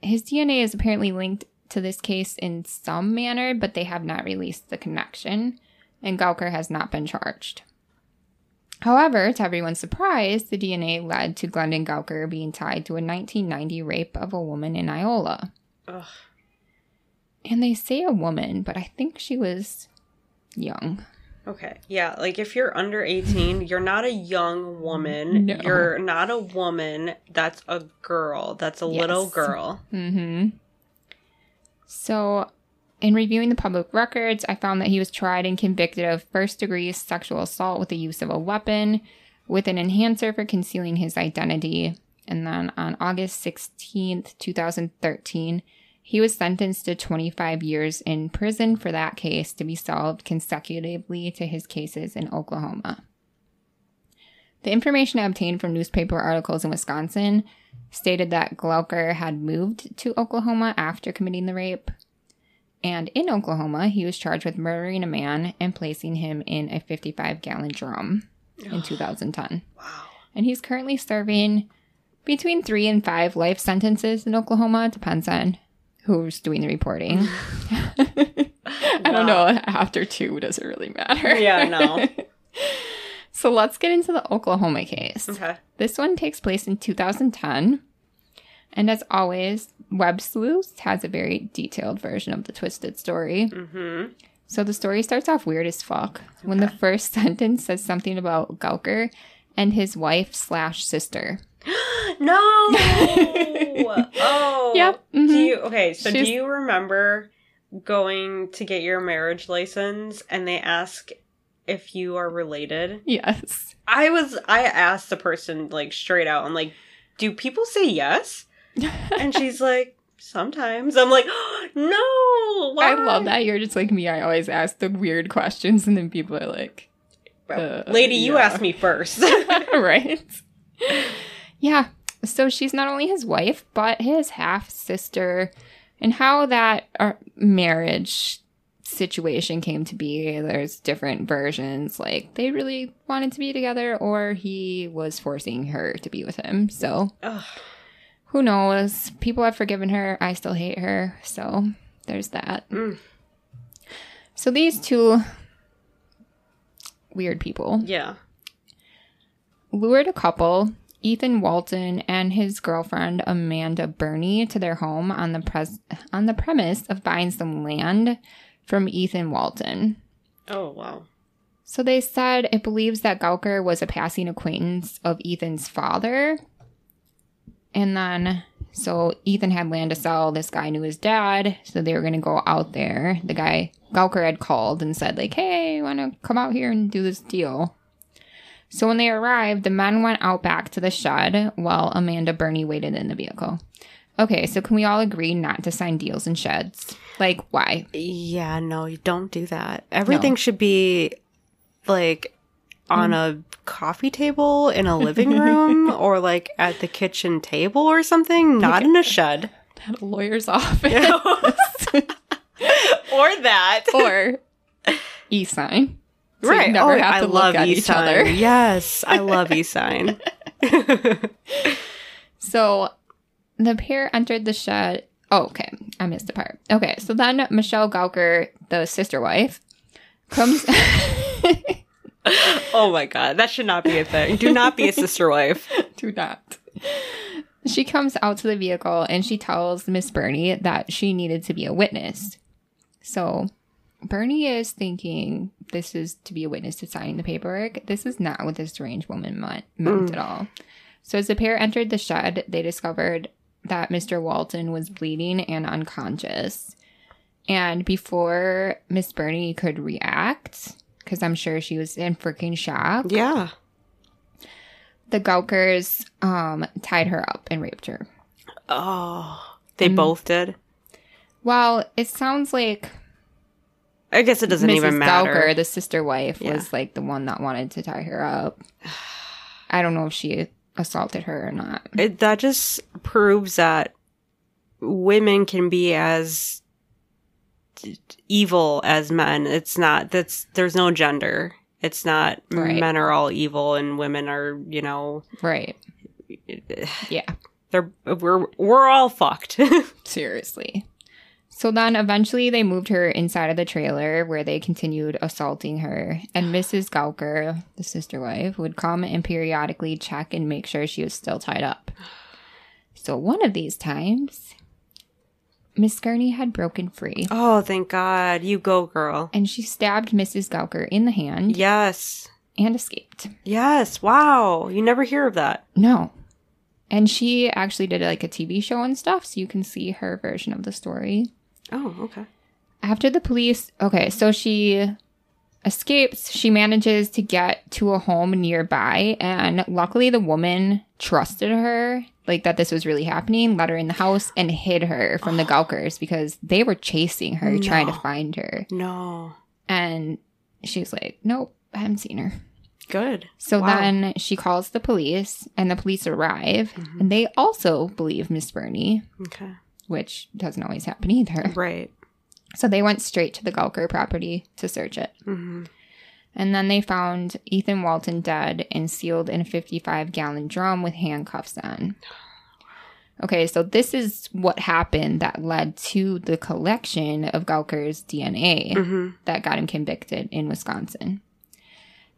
his DNA is apparently linked to this case in some manner, but they have not released the connection, and Gawker has not been charged. However, to everyone's surprise, the DNA led to Glendon Gawker being tied to a 1990 rape of a woman in Iola. Ugh. And they say a woman, but I think she was young. Okay. Yeah, like if you're under 18, you're not a young woman. No. You're not a woman. That's a girl. That's a little girl. Mm-hmm. So, in reviewing the public records, I found that he was tried and convicted of first degree sexual assault with the use of a weapon, with an enhancer for concealing his identity. And then on August 16th, 2013, he was sentenced to 25 years in prison for that case to be solved consecutively to his cases in Oklahoma. The information I obtained from newspaper articles in Wisconsin stated that Gawker had moved to Oklahoma after committing the rape. And in Oklahoma, he was charged with murdering a man and placing him in a 55 gallon drum in 2010. Wow. And he's currently serving between three and five life sentences in Oklahoma. Depends on who's doing the reporting. I don't know. After two, does it really matter? Yeah, no. so let's get into the Oklahoma case. Okay. This one takes place in 2010. And as always, Web Sleuths has a very detailed version of the twisted story. Mm-hmm. So the story starts off weird as fuck when the first sentence says something about Gawker and his wife slash sister. No. oh. Yep, Do mhm. you okay? So She's- do you remember going to get your marriage license and they ask if you are related? Yes. I was. I asked the person like straight out. I'm like, do people say yes? And she's like, sometimes. I'm like, no. Why? I love that you're just like me. I always ask the weird questions and then people are like, Uh, Lady, you yeah. asked me first. right? Yeah. So she's not only his wife, but his half sister. And how that uh, marriage situation came to be, there's different versions. Like they really wanted to be together, or he was forcing her to be with him. So Ugh. who knows? People have forgiven her. I still hate her. So there's that. Mm. So these two weird people yeah. lured a couple, Ethan Walton and his girlfriend Amanda Burney, to their home on the pres- on the premise of buying some land from Ethan Walton. Oh wow. So they said it believes that Gawker was a passing acquaintance of Ethan's father. And then, so Ethan had land to sell. This guy knew his dad. So they were going to go out there. The guy, Gawker, had called and said, like, hey, want to come out here and do this deal? So when they arrived, the men went out back to the shed while Amanda Burney waited in the vehicle. Okay, so can we all agree not to sign deals in sheds? Like, why? Yeah, no, you don't do that. Everything should be like on a coffee table in a living room or like at the kitchen table or something, not in a shed. At a lawyer's office. or that. or e-sign. So right. never oh, have I to look love at each other. Yes, I love e-sign. So the pair entered the shed. Oh, okay. I missed the part. Okay. So then Michelle Gawker, the sister wife, comes. oh my god, that should not be a thing. Do not be a sister wife. Do not. She comes out to the vehicle and she tells Miss Burney that she needed to be a witness. So Burney is thinking this is to be a witness to signing the paperwork. This is not what this strange woman meant, meant at all. So as the pair entered the shed, they discovered that Mr. Walton was bleeding and unconscious. And before Miss Burney could react, because I'm sure she was in freaking shock, Yeah. the Gawkers um, tied her up and raped her. Oh, they Mm. both did. Well, it sounds like I guess it doesn't Mrs. even matter. Gawker, the sister wife, Yeah. was like the one that wanted to tie her up. I don't know if she assaulted her or not. it, that just proves that women can be as d- evil as men. It's not that's there's no gender. It's not Right. men are all evil and women are, you know, Right. Yeah. they're we're we're all fucked. Seriously. So then eventually they moved her inside of the trailer where they continued assaulting her. And Mrs. Gawker, the sister wife, would come and periodically check and make sure she was still tied up. So one of these times, Miss Burney had broken free oh, thank God. You go, girl. and she stabbed Mrs. Gawker in the hand Yes. and escaped. Yes. Wow. You never hear of that. No. And she actually did like a TV show and stuff, so you can see her version of the story. Oh, okay. After the police, okay, so she escapes. She manages to get to a home nearby, and luckily the woman trusted her, like that this was really happening, let her in the house and hid her from the Gawkers because they were chasing her, trying to find her. No. And she's like, Nope, I haven't seen her. Good. So Wow. then she calls the police, and the police arrive, Mhm. and they also believe Miss Burney, Okay. Which doesn't always happen either. Right. So they went straight to the Gawker property to search it. hmm And then they found Ethan Walton dead and sealed in a 55 gallon drum with handcuffs on. Okay, so this is what happened that led to the collection of Gawker's DNA hmm that got him convicted in Wisconsin.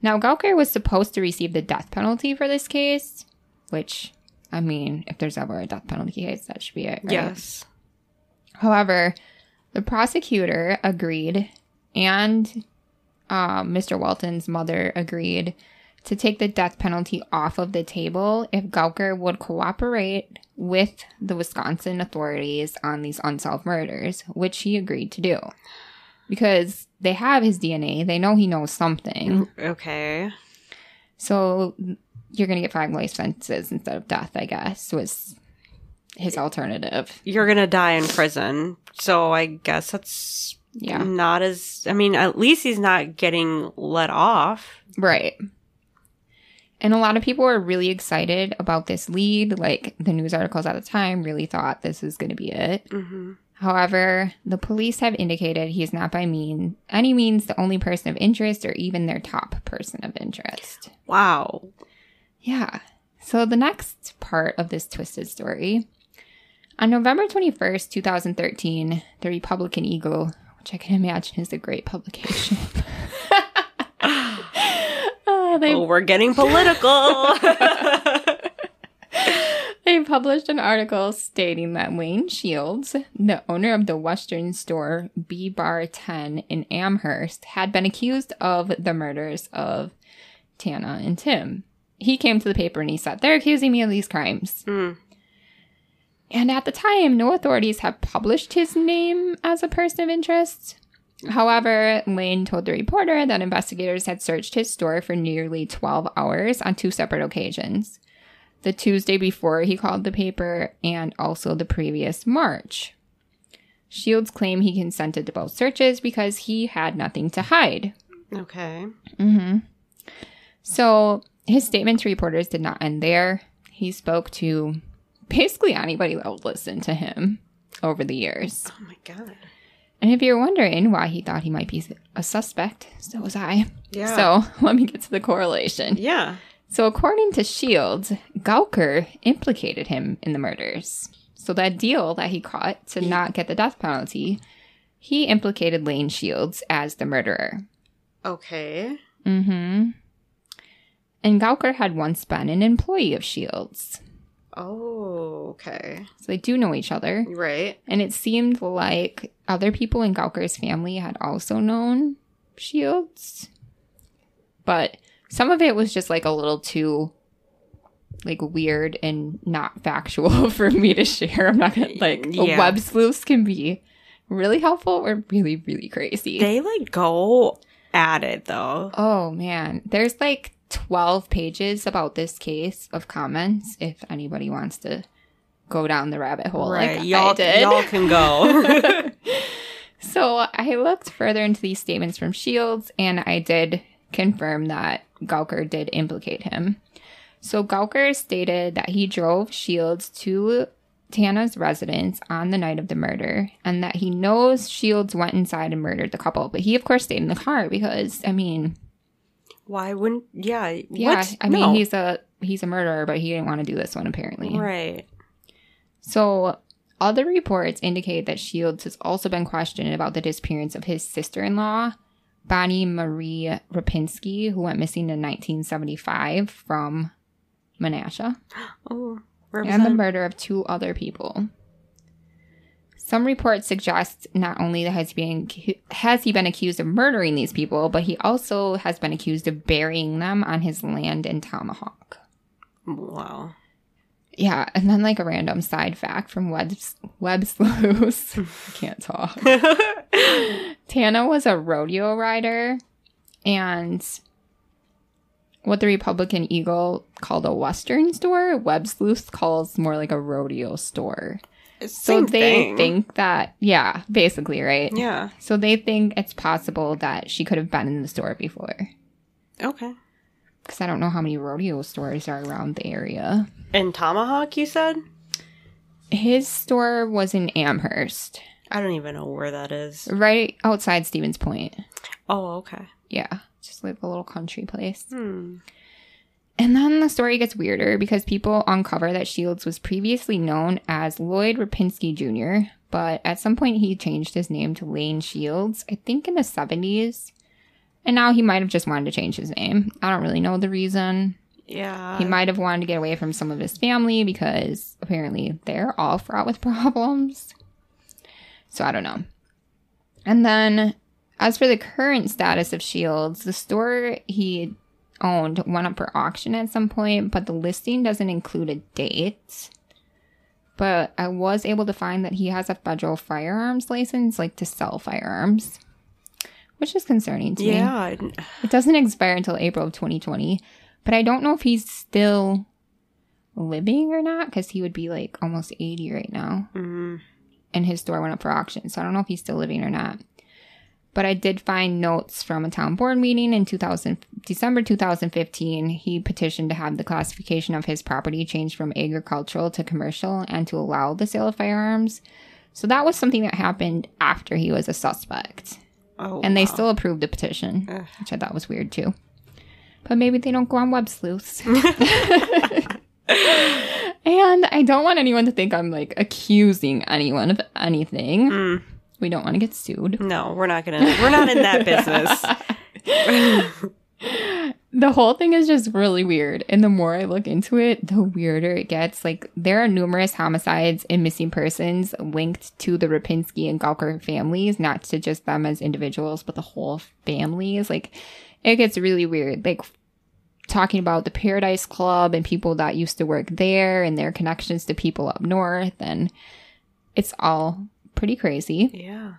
Now, Gawker was supposed to receive the death penalty for this case, which, I mean, if there's ever a death penalty case, that should be it. Right? Yes. However, the prosecutor agreed, and um, Mr. Walton's mother agreed to take the death penalty off of the table if Gawker would cooperate with the Wisconsin authorities on these unsolved murders, which he agreed to do. Because they have his DNA, they know he knows something. Okay. So you're going to get five life sentences instead of death, I guess, was his alternative. You're gonna die in prison, so I guess that's Yeah. not as. I mean, at least he's not getting let off. Right. And a lot of people were really excited about this lead. Like the news articles at the time really thought this was going to be it. hmm However, the police have indicated he is not by mean any means the only person of interest or even their top person of interest. Wow. Yeah. So the next part of this twisted story. On November 21st, 2013, the Republican Eagle, which I can imagine is a great publication. Uh, they Oh, we're getting political. They published an article stating that Lane Shields, the owner of the Western store B Bar 10 in Amherst, had been accused of the murders of Tana and Tim. He came to the paper and he said, They're accusing me of these crimes. Hmm. And at the time, no authorities have published his name as a person of interest. However, Lane told the reporter that investigators had searched his store for nearly 12 hours on two separate occasions the Tuesday before he called the paper and also the previous March. Shields claimed he consented to both searches because he had nothing to hide. Okay. Mm-hmm. So his statement to reporters did not end there. He spoke to basically anybody that would listen to him over the years. Oh my god. And if you're wondering why he thought he might be a suspect, so was I. Yeah. So let me get to the correlation. Yeah. So, according to Shields, Gawker implicated him in the murders. So, that deal that he caught to not get the death penalty, he implicated Lane Shields as the murderer. Okay. Mm-hmm. And Gawker had once been an employee of Shields. Oh, okay. So they do know each other. Right. And it seemed like other people in Gawker's family had also known Shields. But some of it was just like a little too like weird and not factual for me to share. I'm not gonna like Yeah. web sleuths can be really helpful or really, really crazy. They like go at it though. oh man. There's like 12 pages about this case of comments if anybody wants to go down the rabbit hole right. like y'all, I did. y'all can go. So I looked further into these statements from Shields and I did confirm that Gawker did implicate him. So Gawker stated that he drove Shields to Tana's residence on the night of the murder and that he knows Shields went inside and murdered the couple. But he, of course, stayed in the car because, I mean, Why wouldn't? Yeah. yeah, what? I mean, No. he's a he's a murderer, but he didn't want to do this one apparently. right. So, other reports indicate that Shields has also been questioned about the disappearance of his sister in law, Bonnie Marie Rapinski, who went missing in 1975 from Menasha, Oh, and the murder of two other people. Some reports suggest not only has he been has he been accused of murdering these people, but he also has been accused of burying them on his land in Tomahawk. Wow. Yeah, and then like a random side fact from Web Web Sleuths. I can't talk. Tana was a rodeo rider, and what the Republican Eagle called a Western store, Web Sleuth calls more like a rodeo store. So they thing. think that, yeah, basically, right? Yeah. So they think it's possible that she could have been in the store before. Okay. Because I don't know how many rodeo stores are around the area. And Tomahawk, you said? His store was in Amherst. I don't even know where that is. right outside Stevens Point. Oh, okay. Yeah, just like a little country place. Hmm. And then the story gets weirder because people uncover that Shields was previously known as Lloyd Rapinski Jr., but at some point he changed his name to Lane Shields, I think in the 70s. And now he might have just wanted to change his name. I don't really know the reason. Yeah. He might have wanted to get away from some of his family because apparently they're all fraught with problems. So I don't know. And then, as for the current status of Shields, the store he owned went up for auction at some point, but the listing doesn't include a date. But I was able to find that he has a federal firearms license, like to sell firearms, which is concerning to me. yeah. It doesn't expire until April of 2020, but I don't know if he's still living or not because he would be like almost 80 right now, Mm, and his store went up for auction. So I don't know if he's still living or not. But I did find notes from a town board meeting in 2000, December 2015. He petitioned to have the classification of his property changed from agricultural to commercial and to allow the sale of firearms. So that was something that happened after he was a suspect. oh, And they wow. still approved the petition, Ugh. which I thought was weird too. But maybe they don't go on web sleuths. and I don't want anyone to think I'm like accusing anyone of anything. Mm, We don't want to get sued. no, we're not gonna. We're not in that business. The whole thing is just really weird. And the more I look into it, the weirder it gets. Like, there are numerous homicides and missing persons linked to the Rapinski and Gawker families, not to just them as individuals, but the whole families. Like, it gets really weird. Like, talking about the Paradise Club and people that used to work there and their connections to people up north. And it's all pretty crazy. yeah.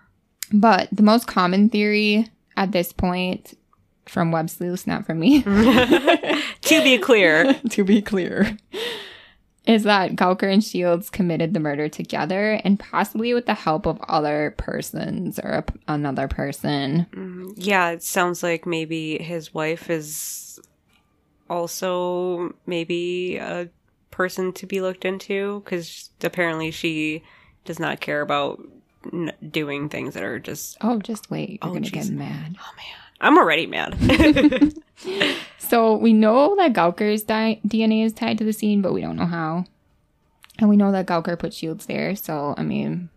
But the most common theory at this point from Web Sleuths, not from me, to be clear, to be clear, is that Gawker and Shields committed the murder together and possibly with the help of other persons or a, another person. Mm, yeah, it sounds like maybe his wife is also maybe a person to be looked into because apparently she does not care about n- doing things that are just. Oh, just wait. You're Oh, going to get mad. Oh man, I'm already mad. So we know that Gawker's di- DNA is tied to the scene, but we don't know how. And we know that Gawker put Shields there. So, I mean,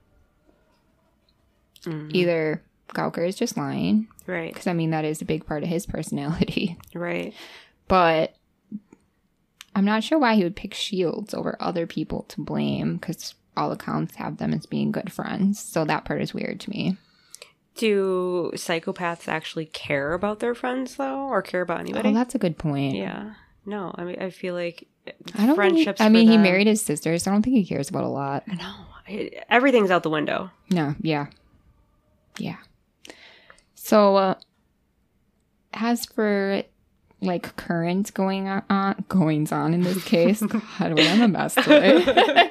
Mm, either Gawker is just lying, right, because I mean, that is a big part of his personality. right. but I'm not sure why he would pick Shields over other people to blame because all accounts have them as being good friends. So that part is weird to me. Do psychopaths actually care about their friends though, or care about anybody? Oh, that's a good point. yeah. No, I mean, I feel like I don't think friendships. I for mean, he married his sister, so I don't think he cares about a lot. I- everything's out the window. No, yeah. Yeah. So, uh, as for like current going on, goings on in this case, God, I'm a mess today.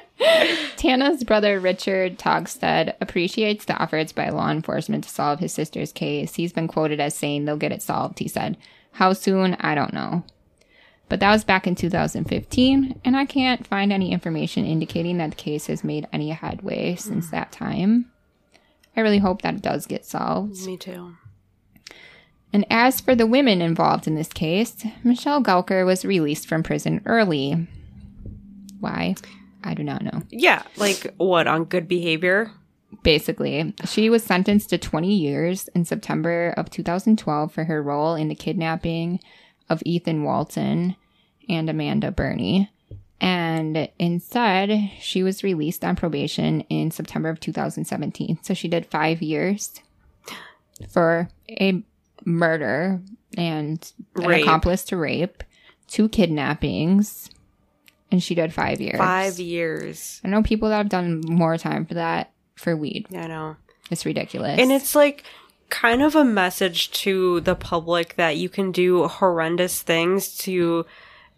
Tana's brother Richard Togstead appreciates the efforts by law enforcement to solve his sister's case. He's been quoted as saying they'll get it solved, he said. How soon? I don't know. But that was back in 2015, and I can't find any information indicating that the case has made any headway since that time. I really hope that it does get solved. Me too. And as for the women involved in this case, Michelle Gawker was released from prison early. Why? I do not know. Yeah, like what on good behavior? Basically, she was sentenced to 20 years in September of 2012 for her role in the kidnapping of Ethan Walton and Amanda Burney. And instead, she was released on probation in September of 2017. So she did five years for a murder and an accomplice to rape, two kidnappings, and she did five years. Five years. I know people that have done more time for that for weed. I know. It's ridiculous. And it's like kind of a message to the public that you can do horrendous things to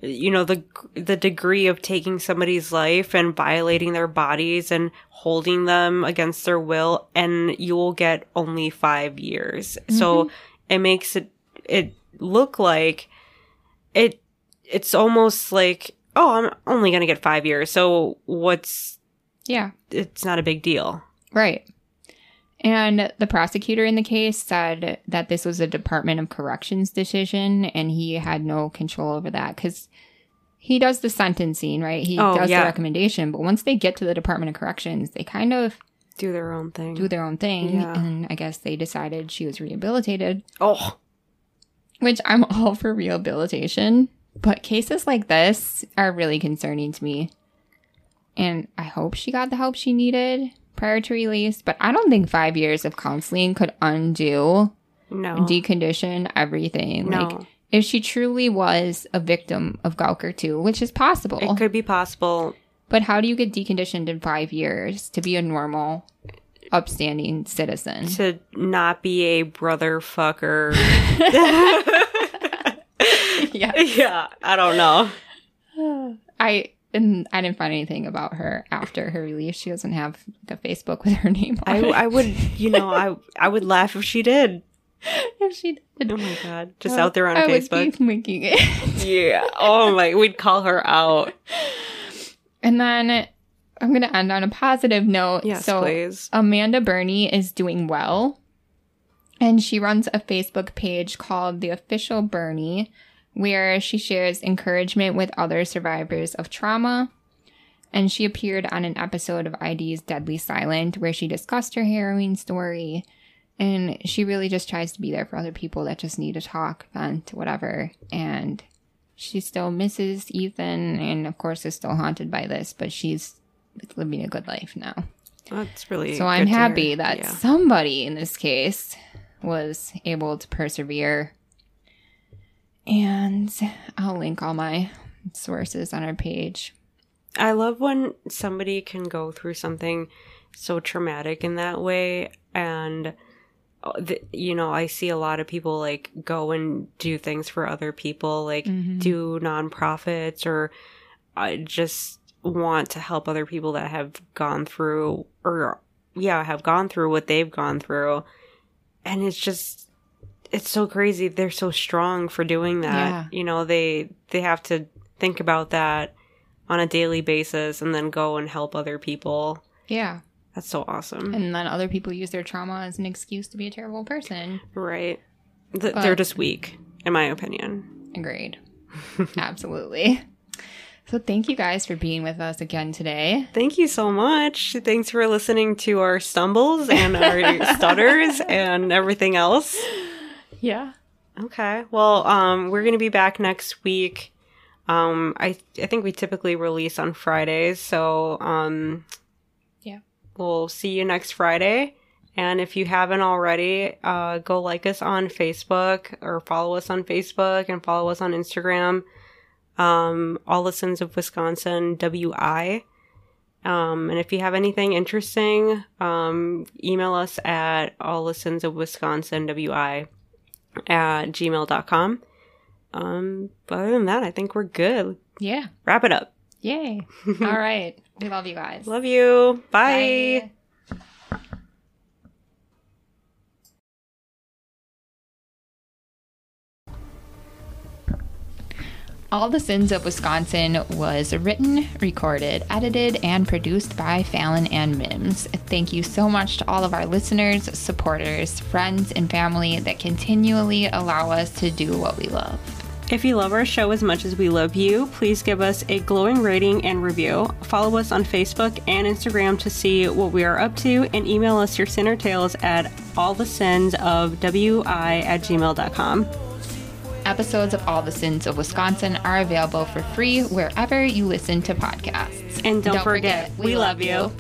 you know the the degree of taking somebody's life and violating their bodies and holding them against their will and you will get only 5 years. So mm-hmm. it makes it it look like it it's almost like oh, I'm only going to get 5 years. So what's yeah, it's not a big deal. right. And the prosecutor in the case said that this was a Department of Corrections decision and he had no control over that because he does the sentencing, right? He Oh, does yeah. the recommendation, but once they get to the Department of Corrections, they kind of Do their own thing. do their own thing. Yeah. And I guess they decided she was rehabilitated, oh, which I'm all for rehabilitation. But cases like this are really concerning to me. And I hope she got the help she needed prior to release. But I don't think five years of counseling could undo, no. decondition everything. No. Like, if she truly was a victim of Gawker too, which is possible. It could be possible. but how do you get deconditioned in five years to be a normal, upstanding citizen? to not be a brother fucker. yeah. yeah, I don't know. I and I didn't find anything about her after her release. She doesn't have like a Facebook with her name on I, it. I would, you know, I I would laugh if she did. if she did, Oh my god, just out there on I Facebook. be it. Yeah. Oh my, we'd call her out. and then I'm gonna end on a positive note. Yes, so please. Amanda Burney is doing well, and she runs a Facebook page called The Official Burney, where she shares encouragement with other survivors of trauma. And she appeared on an episode of ID's Deadly Silent where she discussed her harrowing story. And she really just tries to be there for other people that just need to talk, vent, whatever. And she still misses Ethan and, of course, is still haunted by this, but she's living a good life now. That's really. So I'm happy that Yeah. somebody in this case was able to persevere. And I'll link all my sources on our page. I love when somebody can go through something so traumatic in that way and uh, you know i see a lot of people like go and do things for other people like Mhm. do nonprofits or i just want to help other people that have gone through or yeah have gone through what they've gone through and it's just it's so crazy they're so strong for doing that Yeah. you know they they have to think about that on a daily basis and then go and help other people Yeah. that's so awesome And then other people use their trauma as an excuse to be a terrible person. right Th- they're just weak in my opinion Agreed. Absolutely. So thank you guys for being with us again today. Thank you so much. Thanks for listening to our stumbles and our stutters and everything else. Yeah. Okay. Well, um, we're gonna be back next week. Um, I I think we typically release on Fridays, so um, Yeah. we'll see you next Friday. And if you haven't already, uh, go like us on Facebook or follow us on Facebook and follow us on Instagram. Um, All the Sins of Wisconsin, WI. Um, and if you have anything interesting, um, email us at all listens of Wisconsin, WI at gmail.com. Um, but other than that, I think we're good. Yeah. Wrap it up. Yay. All right. We love you guys. Love you. Bye. Bye. All the Sins of Wisconsin was written, recorded, edited, and produced by Fallon and Mims. Thank you so much to all of our listeners, supporters, friends, and family that continually allow us to do what we love. If you love our show as much as we love you, please give us a glowing rating and review. Follow us on Facebook and Instagram to see what we are up to, and email us your sinner tales at allthesinsofwi at gmail.com. Episodes of All the Sins of Wisconsin are available for free wherever you listen to podcasts. And don't, forget, we love you.